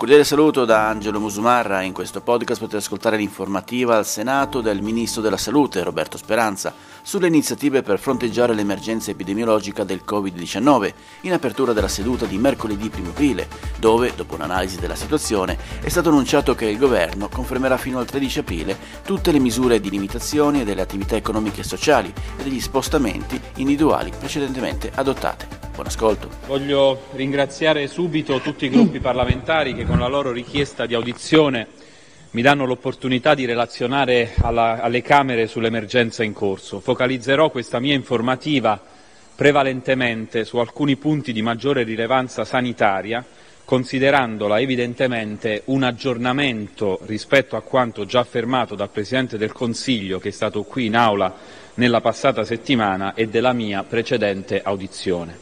Cordiale saluto da Angelo Musumarra. In questo podcast potete ascoltare l'informativa al Senato del Ministro della Salute, Roberto Speranza, sulle iniziative per fronteggiare l'emergenza epidemiologica del Covid-19, in apertura della seduta di mercoledì 1 aprile, dove, dopo un'analisi della situazione, è stato annunciato che il governo confermerà fino al 13 aprile tutte le misure di limitazione delle attività economiche e sociali e degli spostamenti individuali precedentemente adottate. Buon ascolto. Voglio ringraziare subito tutti i gruppi parlamentari che con la loro richiesta di audizione mi danno l'opportunità di relazionare alla, alle Camere sull'emergenza in corso. Focalizzerò questa mia informativa prevalentemente su alcuni punti di maggiore rilevanza sanitaria, considerandola evidentemente un aggiornamento rispetto a quanto già affermato dal Presidente del Consiglio, che è stato qui in Aula nella passata settimana, e della mia precedente audizione.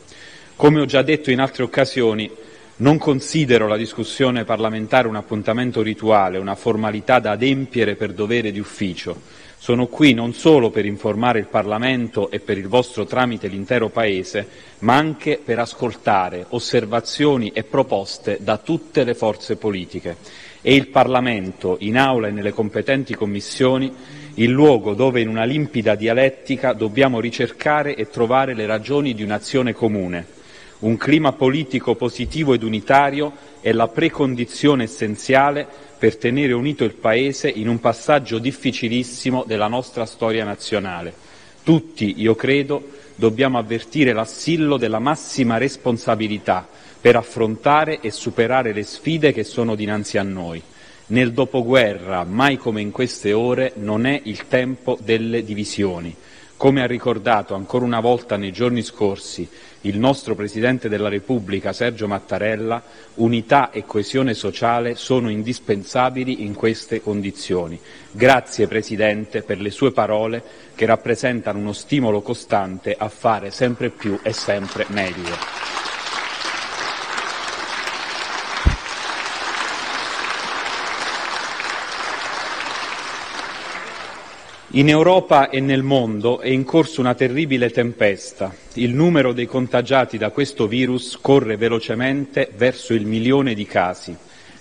Come ho già detto in altre occasioni, non considero la discussione parlamentare un appuntamento rituale, una formalità da adempiere per dovere di ufficio. Sono qui non solo per informare il Parlamento e per il vostro tramite l'intero Paese, ma anche per ascoltare osservazioni e proposte da tutte le forze politiche. E il Parlamento, in aula e nelle competenti commissioni, il luogo dove in una limpida dialettica dobbiamo ricercare e trovare le ragioni di un'azione comune un clima politico positivo ed unitario è la precondizione essenziale per tenere unito il Paese in un passaggio difficilissimo della nostra storia nazionale. Tutti, io credo, dobbiamo avvertire l'assillo della massima responsabilità per affrontare e superare le sfide che sono dinanzi a noi. Nel dopoguerra, mai come in queste ore, non è il tempo delle divisioni. Come ha ricordato ancora una volta nei giorni scorsi il nostro Presidente della Repubblica Sergio Mattarella, unità e coesione sociale sono indispensabili in queste condizioni. Grazie Presidente per le sue parole che rappresentano uno stimolo costante a fare sempre più e sempre meglio. In Europa e nel mondo è in corso una terribile tempesta. Il numero dei contagiati da questo virus corre velocemente verso il milione di casi.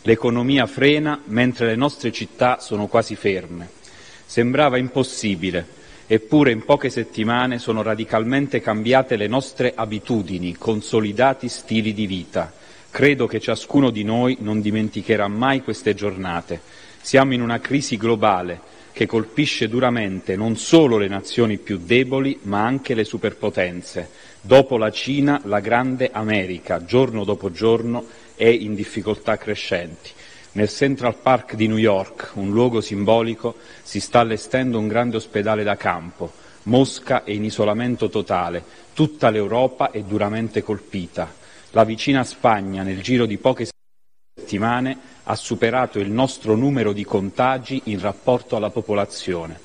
L'economia frena mentre le nostre città sono quasi ferme. Sembrava impossibile, eppure in poche settimane sono radicalmente cambiate le nostre abitudini, consolidati stili di vita. Credo che ciascuno di noi non dimenticherà mai queste giornate. Siamo in una crisi globale che colpisce duramente non solo le nazioni più deboli, ma anche le superpotenze. Dopo la Cina, la grande America, giorno dopo giorno, è in difficoltà crescenti. Nel Central Park di New York, un luogo simbolico, si sta allestendo un grande ospedale da campo. Mosca è in isolamento totale, tutta l'Europa è duramente colpita. La vicina Spagna, nel giro di poche settimane, ha superato il nostro numero di contagi in rapporto alla popolazione.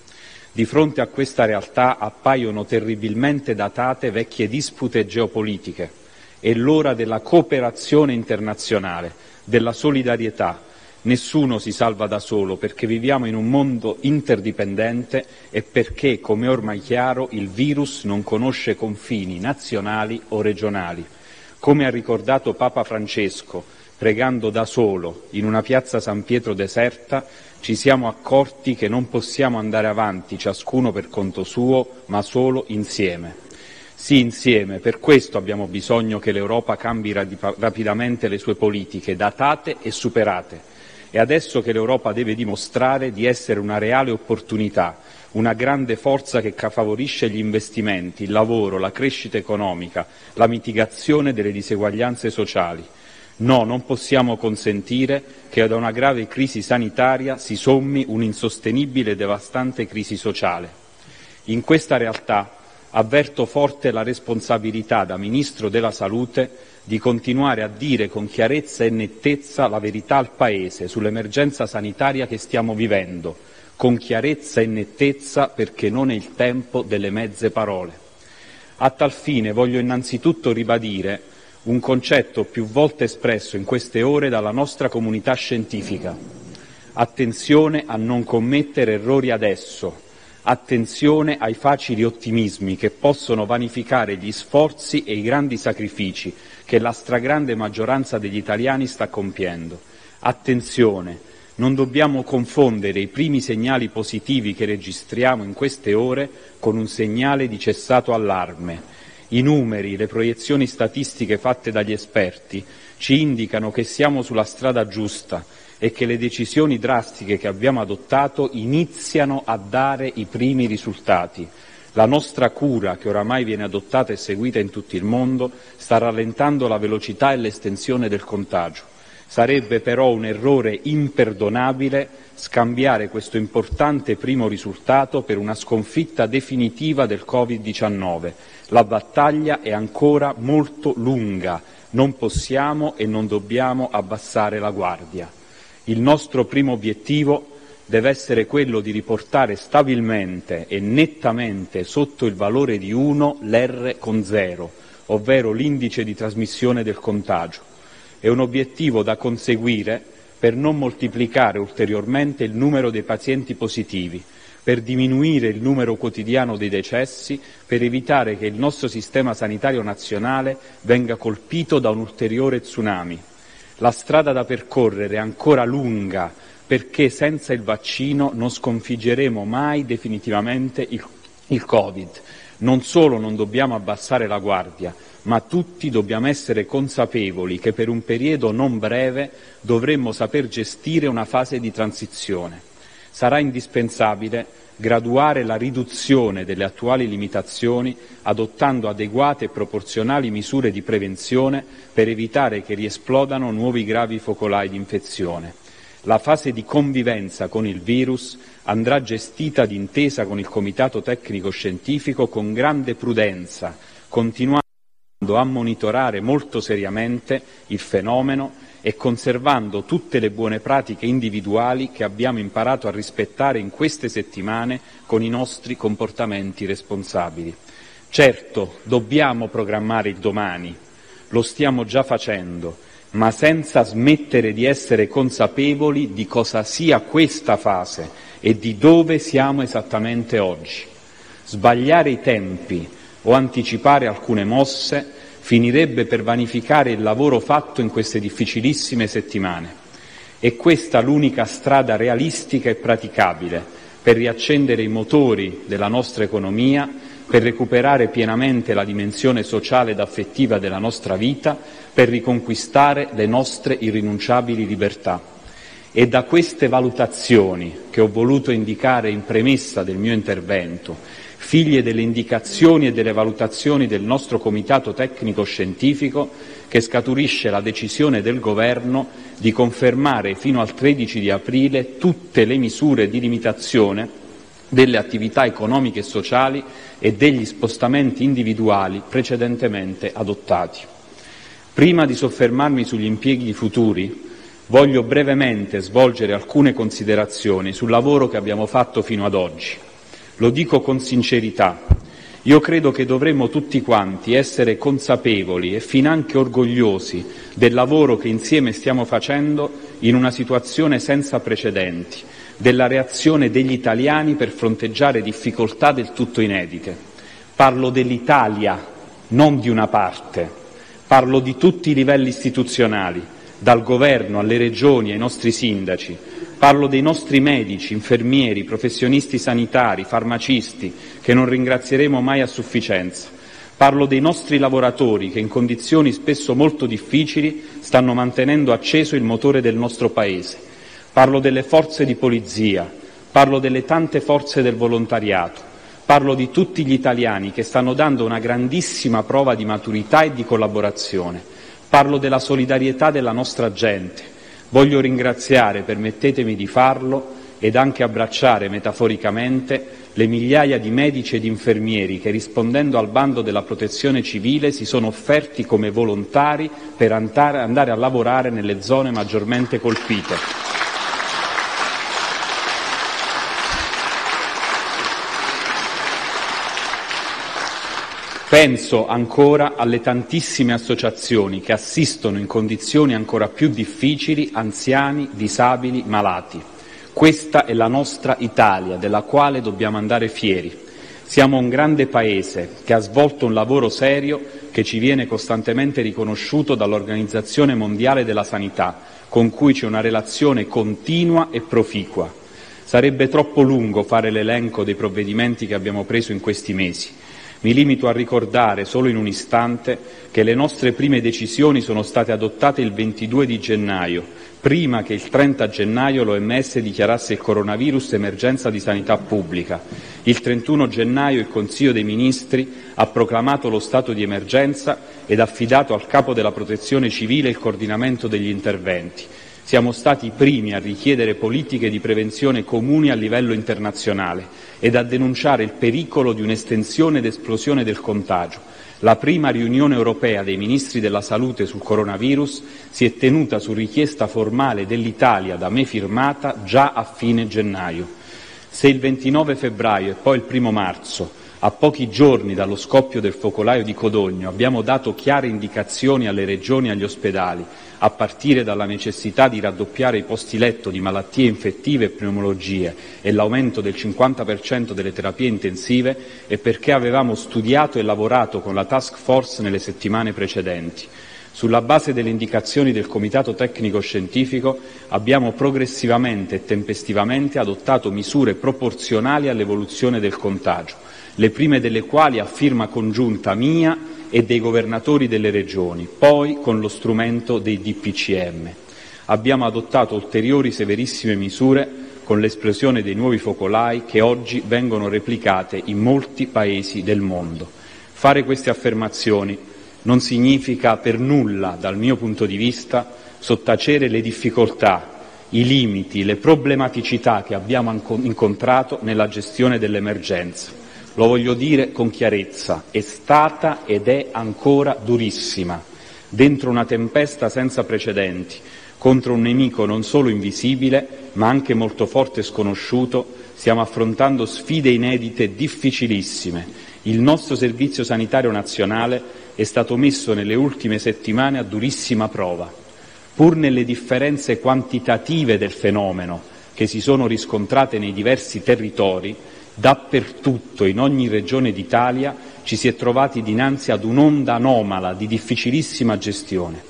Di fronte a questa realtà appaiono terribilmente datate vecchie dispute geopolitiche. È l'ora della cooperazione internazionale, della solidarietà. Nessuno si salva da solo perché viviamo in un mondo interdipendente e perché, come ormai chiaro, il virus non conosce confini nazionali o regionali. Come ha ricordato Papa Francesco, pregando da solo in una piazza San Pietro deserta, ci siamo accorti che non possiamo andare avanti ciascuno per conto suo, ma solo insieme. Sì, insieme, per questo abbiamo bisogno che l'Europa cambi rapidamente le sue politiche, datate e superate. È adesso che l'Europa deve dimostrare di essere una reale opportunità, una grande forza che favorisce gli investimenti, il lavoro, la crescita economica, la mitigazione delle diseguaglianze sociali. No, non possiamo consentire che da una grave crisi sanitaria si sommi un'insostenibile e devastante crisi sociale. In questa realtà avverto forte la responsabilità da Ministro della Salute di continuare a dire con chiarezza e nettezza la verità al Paese sull'emergenza sanitaria che stiamo vivendo, con chiarezza e nettezza perché non è il tempo delle mezze parole. A tal fine voglio innanzitutto ribadire un concetto più volte espresso in queste ore dalla nostra comunità scientifica. Attenzione a non commettere errori adesso, attenzione ai facili ottimismi che possono vanificare gli sforzi e i grandi sacrifici che la stragrande maggioranza degli italiani sta compiendo. Attenzione, non dobbiamo confondere i primi segnali positivi che registriamo in queste ore con un segnale di cessato allarme. I numeri, le proiezioni statistiche fatte dagli esperti ci indicano che siamo sulla strada giusta e che le decisioni drastiche che abbiamo adottato iniziano a dare i primi risultati. La nostra cura, che oramai viene adottata e seguita in tutto il mondo, sta rallentando la velocità e l'estensione del contagio. Sarebbe però un errore imperdonabile scambiare questo importante primo risultato per una sconfitta definitiva del Covid-19. La battaglia è ancora molto lunga, non possiamo e non dobbiamo abbassare la guardia. Il nostro primo obiettivo deve essere quello di riportare stabilmente e nettamente sotto il valore di 1 l'R con zero, ovvero l'indice di trasmissione del contagio. È un obiettivo da conseguire per non moltiplicare ulteriormente il numero dei pazienti positivi, per diminuire il numero quotidiano dei decessi, per evitare che il nostro sistema sanitario nazionale venga colpito da un ulteriore tsunami. La strada da percorrere è ancora lunga perché senza il vaccino non sconfiggeremo mai definitivamente il, il Covid. Non solo non dobbiamo abbassare la guardia, ma tutti dobbiamo essere consapevoli che per un periodo non breve dovremmo saper gestire una fase di transizione. Sarà indispensabile graduare la riduzione delle attuali limitazioni adottando adeguate e proporzionali misure di prevenzione per evitare che riesplodano nuovi gravi focolai di infezione. La fase di convivenza con il virus andrà gestita d'intesa con il Comitato Tecnico Scientifico con grande prudenza, continuando a monitorare molto seriamente il fenomeno e conservando tutte le buone pratiche individuali che abbiamo imparato a rispettare in queste settimane con i nostri comportamenti responsabili. Certo, dobbiamo programmare il domani, lo stiamo già facendo, ma senza smettere di essere consapevoli di cosa sia questa fase e di dove siamo esattamente oggi. Sbagliare i tempi o anticipare alcune mosse finirebbe per vanificare il lavoro fatto in queste difficilissime settimane. È questa l'unica strada realistica e praticabile per riaccendere i motori della nostra economia, per recuperare pienamente la dimensione sociale ed affettiva della nostra vita, per riconquistare le nostre irrinunciabili libertà. È da queste valutazioni che ho voluto indicare in premessa del mio intervento figlie delle indicazioni e delle valutazioni del nostro Comitato tecnico scientifico, che scaturisce la decisione del Governo di confermare fino al 13 di aprile tutte le misure di limitazione delle attività economiche e sociali e degli spostamenti individuali precedentemente adottati. Prima di soffermarmi sugli impieghi futuri, voglio brevemente svolgere alcune considerazioni sul lavoro che abbiamo fatto fino ad oggi. Lo dico con sincerità. Io credo che dovremmo tutti quanti essere consapevoli e finanche orgogliosi del lavoro che insieme stiamo facendo in una situazione senza precedenti, della reazione degli italiani per fronteggiare difficoltà del tutto inedite. Parlo dell'Italia, non di una parte. Parlo di tutti i livelli istituzionali, dal governo alle regioni ai nostri sindaci, Parlo dei nostri medici, infermieri, professionisti sanitari, farmacisti, che non ringrazieremo mai a sufficienza. Parlo dei nostri lavoratori che in condizioni spesso molto difficili stanno mantenendo acceso il motore del nostro Paese. Parlo delle forze di polizia, parlo delle tante forze del volontariato, parlo di tutti gli italiani che stanno dando una grandissima prova di maturità e di collaborazione, parlo della solidarietà della nostra gente. Voglio ringraziare, permettetemi di farlo, ed anche abbracciare metaforicamente le migliaia di medici ed infermieri che, rispondendo al bando della protezione civile, si sono offerti come volontari per andare a lavorare nelle zone maggiormente colpite. Penso ancora alle tantissime associazioni che assistono in condizioni ancora più difficili anziani, disabili, malati. Questa è la nostra Italia, della quale dobbiamo andare fieri. Siamo un grande Paese che ha svolto un lavoro serio che ci viene costantemente riconosciuto dall'Organizzazione Mondiale della Sanità, con cui c'è una relazione continua e proficua. Sarebbe troppo lungo fare l'elenco dei provvedimenti che abbiamo preso in questi mesi. Mi limito a ricordare solo in un istante che le nostre prime decisioni sono state adottate il 22 di gennaio prima che il 30 gennaio l'OMS dichiarasse il coronavirus emergenza di sanità pubblica. Il 31 gennaio il Consiglio dei Ministri ha proclamato lo stato di emergenza ed affidato al Capo della Protezione civile il coordinamento degli interventi. Siamo stati i primi a richiedere politiche di prevenzione comuni a livello internazionale ed a denunciare il pericolo di un'estensione ed esplosione del contagio la prima riunione europea dei ministri della salute sul coronavirus si è tenuta su richiesta formale dell'Italia, da me firmata, già a fine gennaio. Se il 29 febbraio e poi il primo marzo a pochi giorni dallo scoppio del focolaio di Codogno abbiamo dato chiare indicazioni alle regioni e agli ospedali, a partire dalla necessità di raddoppiare i posti letto di malattie infettive e pneumologie e l'aumento del 50% delle terapie intensive, e perché avevamo studiato e lavorato con la task force nelle settimane precedenti. Sulla base delle indicazioni del Comitato tecnico scientifico abbiamo progressivamente e tempestivamente adottato misure proporzionali all'evoluzione del contagio le prime delle quali a firma congiunta mia e dei governatori delle regioni, poi con lo strumento dei DPCM. Abbiamo adottato ulteriori severissime misure con l'esplosione dei nuovi focolai che oggi vengono replicate in molti paesi del mondo. Fare queste affermazioni non significa per nulla, dal mio punto di vista, sottacere le difficoltà, i limiti, le problematicità che abbiamo incontrato nella gestione dell'emergenza. Lo voglio dire con chiarezza, è stata ed è ancora durissima, dentro una tempesta senza precedenti, contro un nemico non solo invisibile, ma anche molto forte e sconosciuto, stiamo affrontando sfide inedite difficilissime. Il nostro Servizio sanitario nazionale è stato messo nelle ultime settimane a durissima prova. Pur nelle differenze quantitative del fenomeno che si sono riscontrate nei diversi territori, Dappertutto, in ogni regione d'Italia, ci si è trovati dinanzi ad un'onda anomala di difficilissima gestione.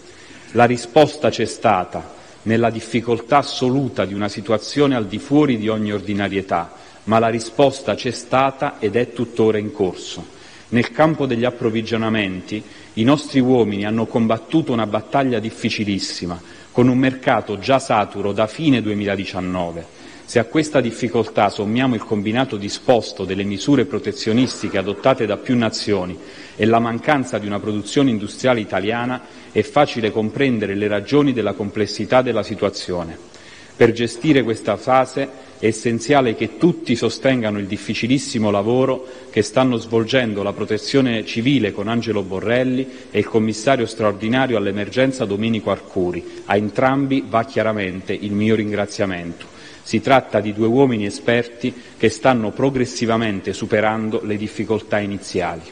La risposta c'è stata nella difficoltà assoluta di una situazione al di fuori di ogni ordinarietà, ma la risposta c'è stata ed è tuttora in corso. Nel campo degli approvvigionamenti i nostri uomini hanno combattuto una battaglia difficilissima, con un mercato già saturo da fine 2019 se a questa difficoltà sommiamo il combinato disposto delle misure protezionistiche adottate da più nazioni e la mancanza di una produzione industriale italiana, è facile comprendere le ragioni della complessità della situazione. Per gestire questa fase è essenziale che tutti sostengano il difficilissimo lavoro che stanno svolgendo la Protezione civile con Angelo Borrelli e il commissario straordinario all'emergenza Domenico Arcuri. A entrambi va chiaramente il mio ringraziamento. Si tratta di due uomini esperti che stanno progressivamente superando le difficoltà iniziali.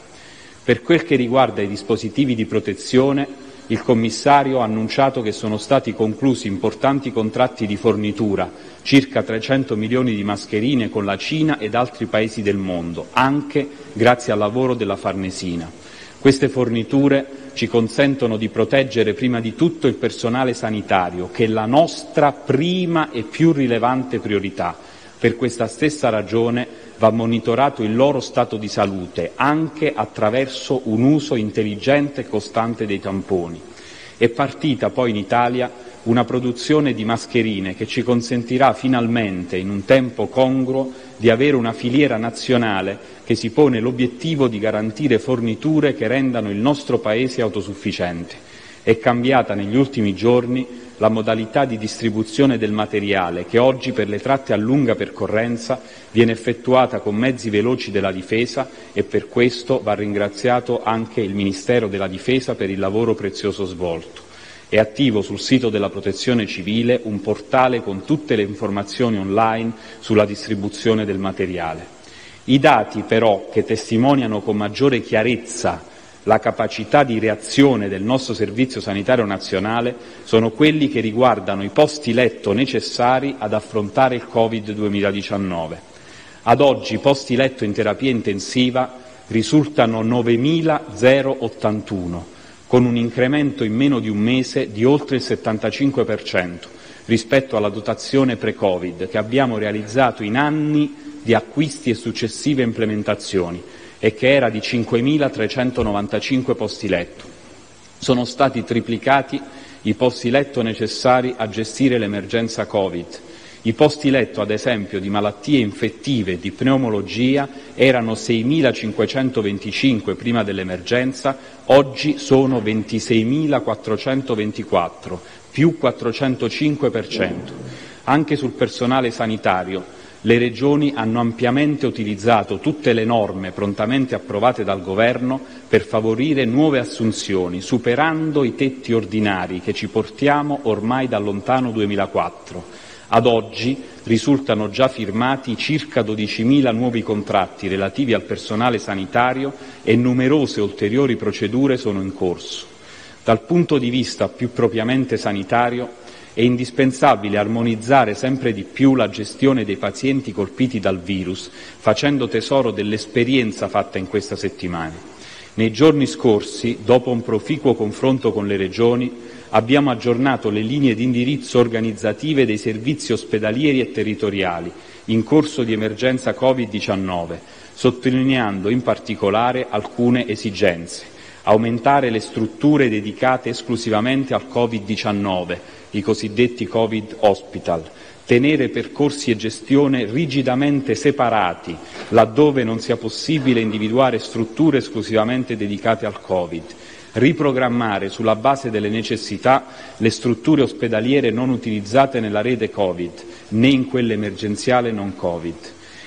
Per quel che riguarda i dispositivi di protezione, il commissario ha annunciato che sono stati conclusi importanti contratti di fornitura, circa 300 milioni di mascherine con la Cina ed altri paesi del mondo, anche grazie al lavoro della Farnesina. Queste forniture ci consentono di proteggere prima di tutto il personale sanitario, che è la nostra prima e più rilevante priorità. Per questa stessa ragione va monitorato il loro stato di salute, anche attraverso un uso intelligente e costante dei tamponi. È partita poi in Italia una produzione di mascherine che ci consentirà finalmente, in un tempo congruo, di avere una filiera nazionale che si pone l'obiettivo di garantire forniture che rendano il nostro Paese autosufficiente. È cambiata negli ultimi giorni la modalità di distribuzione del materiale che oggi per le tratte a lunga percorrenza viene effettuata con mezzi veloci della Difesa e per questo va ringraziato anche il Ministero della Difesa per il lavoro prezioso svolto. È attivo sul sito della Protezione civile un portale con tutte le informazioni online sulla distribuzione del materiale. I dati però che testimoniano con maggiore chiarezza la capacità di reazione del nostro Servizio sanitario nazionale sono quelli che riguardano i posti letto necessari ad affrontare il Covid-2019. Ad oggi i posti letto in terapia intensiva risultano 9.081 con un incremento in meno di un mese di oltre il 75 per cento rispetto alla dotazione pre-Covid che abbiamo realizzato in anni di acquisti e successive implementazioni e che era di 5.395 posti letto. Sono stati triplicati i posti letto necessari a gestire l'emergenza Covid i posti letto, ad esempio, di malattie infettive e di pneumologia erano 6.525 prima dell'emergenza, oggi sono 26.424, più 405 per cento. Anche sul personale sanitario le Regioni hanno ampiamente utilizzato tutte le norme prontamente approvate dal Governo per favorire nuove assunzioni, superando i tetti ordinari che ci portiamo ormai dal lontano 2004. Ad oggi risultano già firmati circa 12.000 nuovi contratti relativi al personale sanitario e numerose ulteriori procedure sono in corso. Dal punto di vista più propriamente sanitario è indispensabile armonizzare sempre di più la gestione dei pazienti colpiti dal virus, facendo tesoro dell'esperienza fatta in questa settimana. Nei giorni scorsi, dopo un proficuo confronto con le Regioni, abbiamo aggiornato le linee di indirizzo organizzative dei servizi ospedalieri e territoriali in corso di emergenza Covid-19, sottolineando in particolare alcune esigenze. Aumentare le strutture dedicate esclusivamente al Covid-19, i cosiddetti Covid Hospital, tenere percorsi e gestione rigidamente separati laddove non sia possibile individuare strutture esclusivamente dedicate al Covid, riprogrammare sulla base delle necessità le strutture ospedaliere non utilizzate nella rete Covid, né in quelle emergenziale non Covid,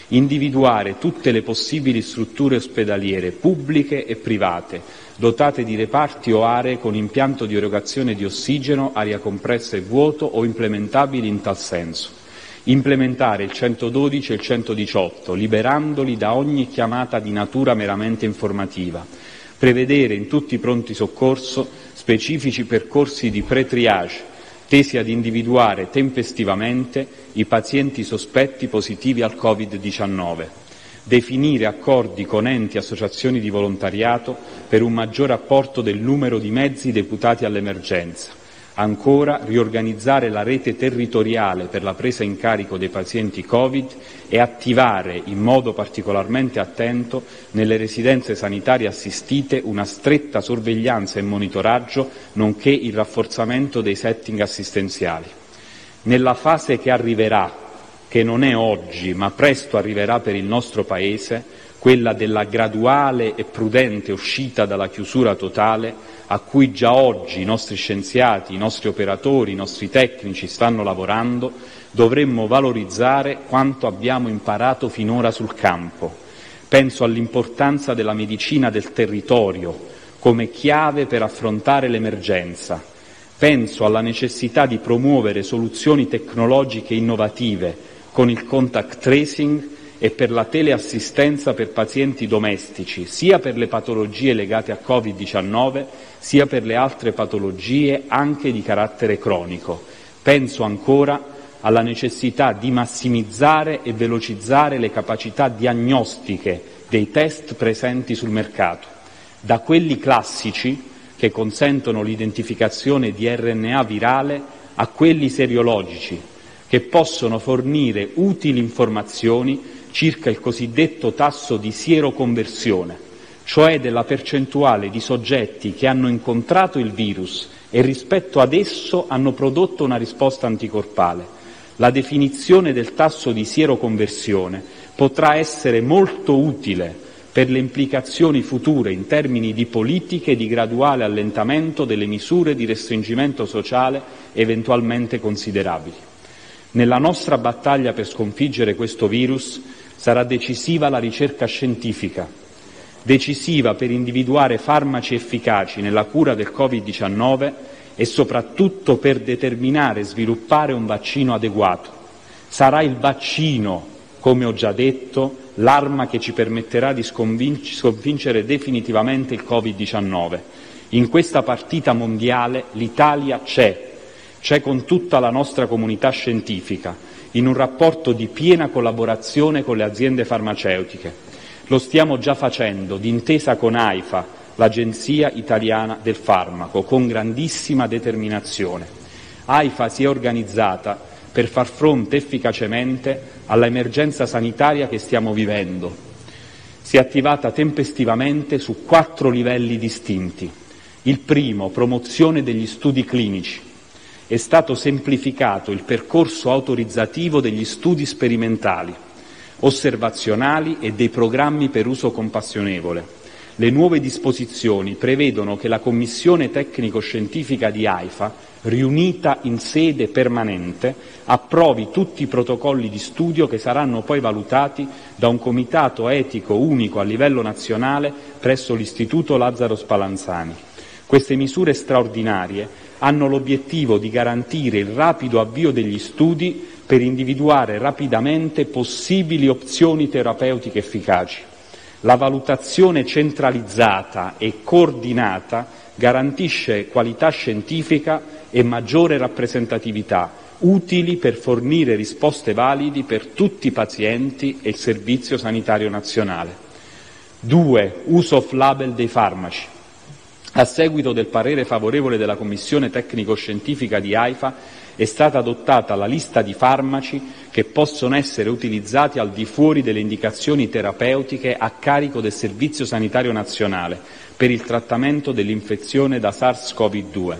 individuare tutte le possibili strutture ospedaliere pubbliche e private, dotate di reparti o aree con impianto di erogazione di ossigeno, aria compressa e vuoto o implementabili in tal senso. Implementare il 112 e il 118, liberandoli da ogni chiamata di natura meramente informativa prevedere in tutti i pronti soccorso specifici percorsi di pre-triage tesi ad individuare tempestivamente i pazienti sospetti positivi al Covid-19, definire accordi con enti e associazioni di volontariato per un maggiore apporto del numero di mezzi deputati all'emergenza, Ancora, riorganizzare la rete territoriale per la presa in carico dei pazienti Covid e attivare in modo particolarmente attento nelle residenze sanitarie assistite una stretta sorveglianza e monitoraggio, nonché il rafforzamento dei setting assistenziali. Nella fase che arriverà, che non è oggi ma presto arriverà per il nostro Paese, quella della graduale e prudente uscita dalla chiusura totale, a cui già oggi i nostri scienziati, i nostri operatori, i nostri tecnici stanno lavorando, dovremmo valorizzare quanto abbiamo imparato finora sul campo. Penso all'importanza della medicina del territorio come chiave per affrontare l'emergenza. Penso alla necessità di promuovere soluzioni tecnologiche innovative con il contact tracing e per la teleassistenza per pazienti domestici, sia per le patologie legate a Covid-19, sia per le altre patologie anche di carattere cronico. Penso ancora alla necessità di massimizzare e velocizzare le capacità diagnostiche dei test presenti sul mercato, da quelli classici che consentono l'identificazione di RNA virale a quelli seriologici che possono fornire utili informazioni circa il cosiddetto tasso di sieroconversione, cioè della percentuale di soggetti che hanno incontrato il virus e rispetto ad esso hanno prodotto una risposta anticorpale. La definizione del tasso di sieroconversione potrà essere molto utile per le implicazioni future in termini di politiche di graduale allentamento delle misure di restringimento sociale eventualmente considerabili. Nella nostra battaglia per sconfiggere questo virus sarà decisiva la ricerca scientifica, decisiva per individuare farmaci efficaci nella cura del Covid-19 e soprattutto per determinare e sviluppare un vaccino adeguato. Sarà il vaccino, come ho già detto, l'arma che ci permetterà di sconfiggere definitivamente il Covid-19. In questa partita mondiale l'Italia c'è, c'è con tutta la nostra comunità scientifica, in un rapporto di piena collaborazione con le aziende farmaceutiche. Lo stiamo già facendo d'intesa con AIFA, l'Agenzia italiana del farmaco, con grandissima determinazione. AIFA si è organizzata per far fronte efficacemente all'emergenza sanitaria che stiamo vivendo. Si è attivata tempestivamente su quattro livelli distinti. Il primo, promozione degli studi clinici. È stato semplificato il percorso autorizzativo degli studi sperimentali, osservazionali e dei programmi per uso compassionevole. Le nuove disposizioni prevedono che la Commissione tecnico-scientifica di AIFA riunita in sede permanente, approvi tutti i protocolli di studio che saranno poi valutati da un comitato etico unico a livello nazionale presso l'Istituto Lazzaro Spallanzani. Queste misure straordinarie hanno l'obiettivo di garantire il rapido avvio degli studi per individuare rapidamente possibili opzioni terapeutiche efficaci. La valutazione centralizzata e coordinata garantisce qualità scientifica e maggiore rappresentatività, utili per fornire risposte validi per tutti i pazienti e il Servizio sanitario nazionale. 2. Uso off-label dei farmaci. A seguito del parere favorevole della Commissione tecnico-scientifica di AIFA è stata adottata la lista di farmaci che possono essere utilizzati al di fuori delle indicazioni terapeutiche a carico del Servizio sanitario nazionale per il trattamento dell'infezione da SARS-CoV-2.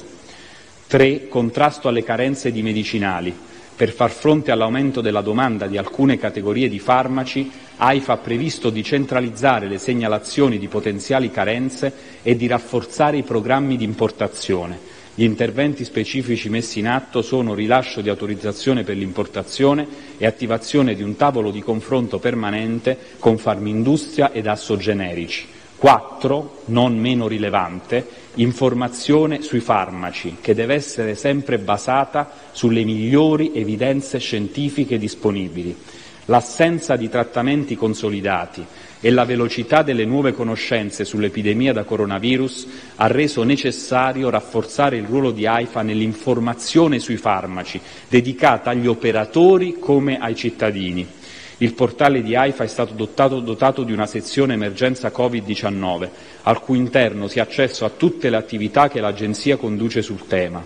3. Contrasto alle carenze di medicinali. Per far fronte all'aumento della domanda di alcune categorie di farmaci, AIFA ha previsto di centralizzare le segnalazioni di potenziali carenze e di rafforzare i programmi di importazione. Gli interventi specifici messi in atto sono rilascio di autorizzazione per l'importazione e attivazione di un tavolo di confronto permanente con Farmindustria ed Assogenerici. 4. Non meno rilevante, informazione sui farmaci, che deve essere sempre basata sulle migliori evidenze scientifiche disponibili. L'assenza di trattamenti consolidati e la velocità delle nuove conoscenze sull'epidemia da coronavirus ha reso necessario rafforzare il ruolo di AIFA nell'informazione sui farmaci, dedicata agli operatori come ai cittadini. Il portale di AIFA è stato dotato, di una sezione emergenza Covid-19, al cui interno si ha accesso a tutte le attività che l'Agenzia conduce sul tema.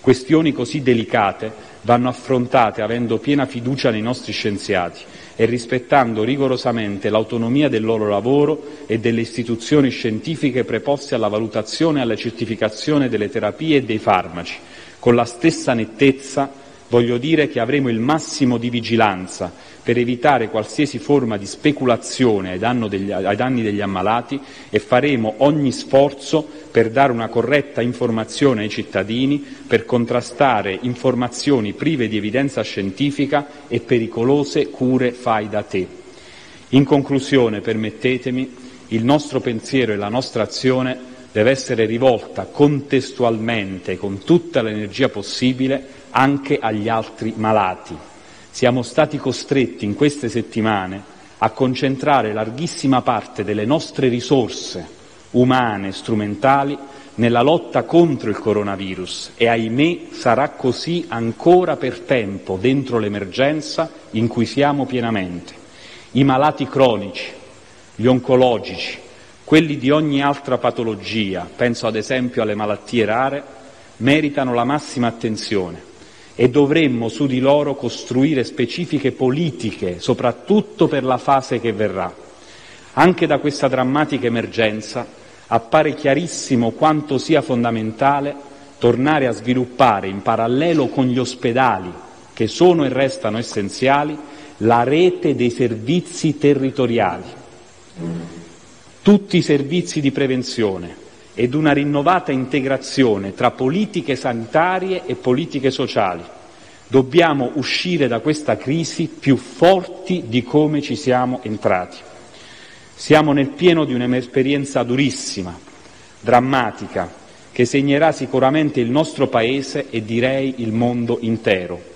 Questioni così delicate vanno affrontate avendo piena fiducia nei nostri scienziati e rispettando rigorosamente l'autonomia del loro lavoro e delle istituzioni scientifiche preposte alla valutazione e alla certificazione delle terapie e dei farmaci, con la stessa nettezza Voglio dire che avremo il massimo di vigilanza per evitare qualsiasi forma di speculazione ai, degli, ai, danni degli ammalati e faremo ogni sforzo per dare una corretta informazione ai cittadini, per contrastare informazioni prive di evidenza scientifica e pericolose cure fai da te. In conclusione, permettetemi, il nostro pensiero e la nostra azione deve essere rivolta contestualmente, con tutta l'energia possibile, anche agli altri malati. Siamo stati costretti in queste settimane a concentrare larghissima parte delle nostre risorse umane, e strumentali, nella lotta contro il coronavirus e ahimè sarà così ancora per tempo dentro l'emergenza in cui siamo pienamente. I malati cronici, gli oncologici, quelli di ogni altra patologia, penso ad esempio alle malattie rare, meritano la massima attenzione e dovremmo su di loro costruire specifiche politiche, soprattutto per la fase che verrà. Anche da questa drammatica emergenza appare chiarissimo quanto sia fondamentale tornare a sviluppare in parallelo con gli ospedali, che sono e restano essenziali, la rete dei servizi territoriali, tutti i servizi di prevenzione ed una rinnovata integrazione tra politiche sanitarie e politiche sociali. Dobbiamo uscire da questa crisi più forti di come ci siamo entrati. Siamo nel pieno di un'esperienza durissima, drammatica, che segnerà sicuramente il nostro Paese e direi il mondo intero.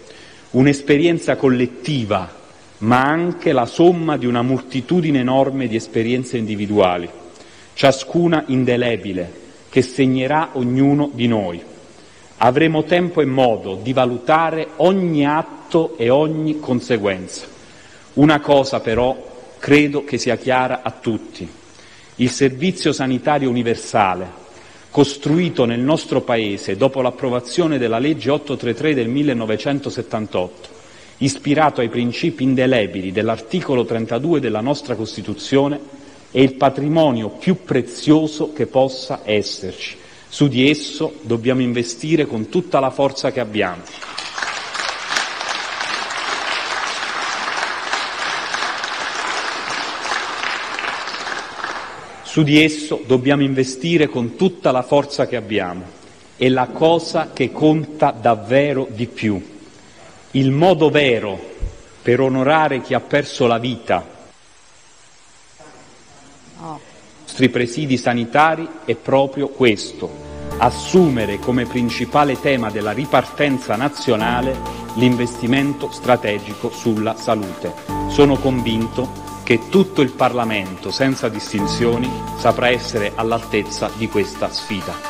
Un'esperienza collettiva ma anche la somma di una moltitudine enorme di esperienze individuali, ciascuna indelebile, che segnerà ognuno di noi. Avremo tempo e modo di valutare ogni atto e ogni conseguenza. Una cosa però credo che sia chiara a tutti. Il Servizio Sanitario Universale, costruito nel nostro Paese dopo l'approvazione della legge 833 del 1978, ispirato ai principi indelebili dell'articolo 32 della nostra Costituzione, è il patrimonio più prezioso che possa esserci. Su di esso dobbiamo investire con tutta la forza che abbiamo. Su di esso dobbiamo investire con tutta la forza che abbiamo. È la cosa che conta davvero di più il modo vero per onorare chi ha perso la vita nostri presidi sanitari è proprio questo, assumere come principale tema della ripartenza nazionale l'investimento strategico sulla salute. Sono convinto che tutto il Parlamento, senza distinzioni, saprà essere all'altezza di questa sfida.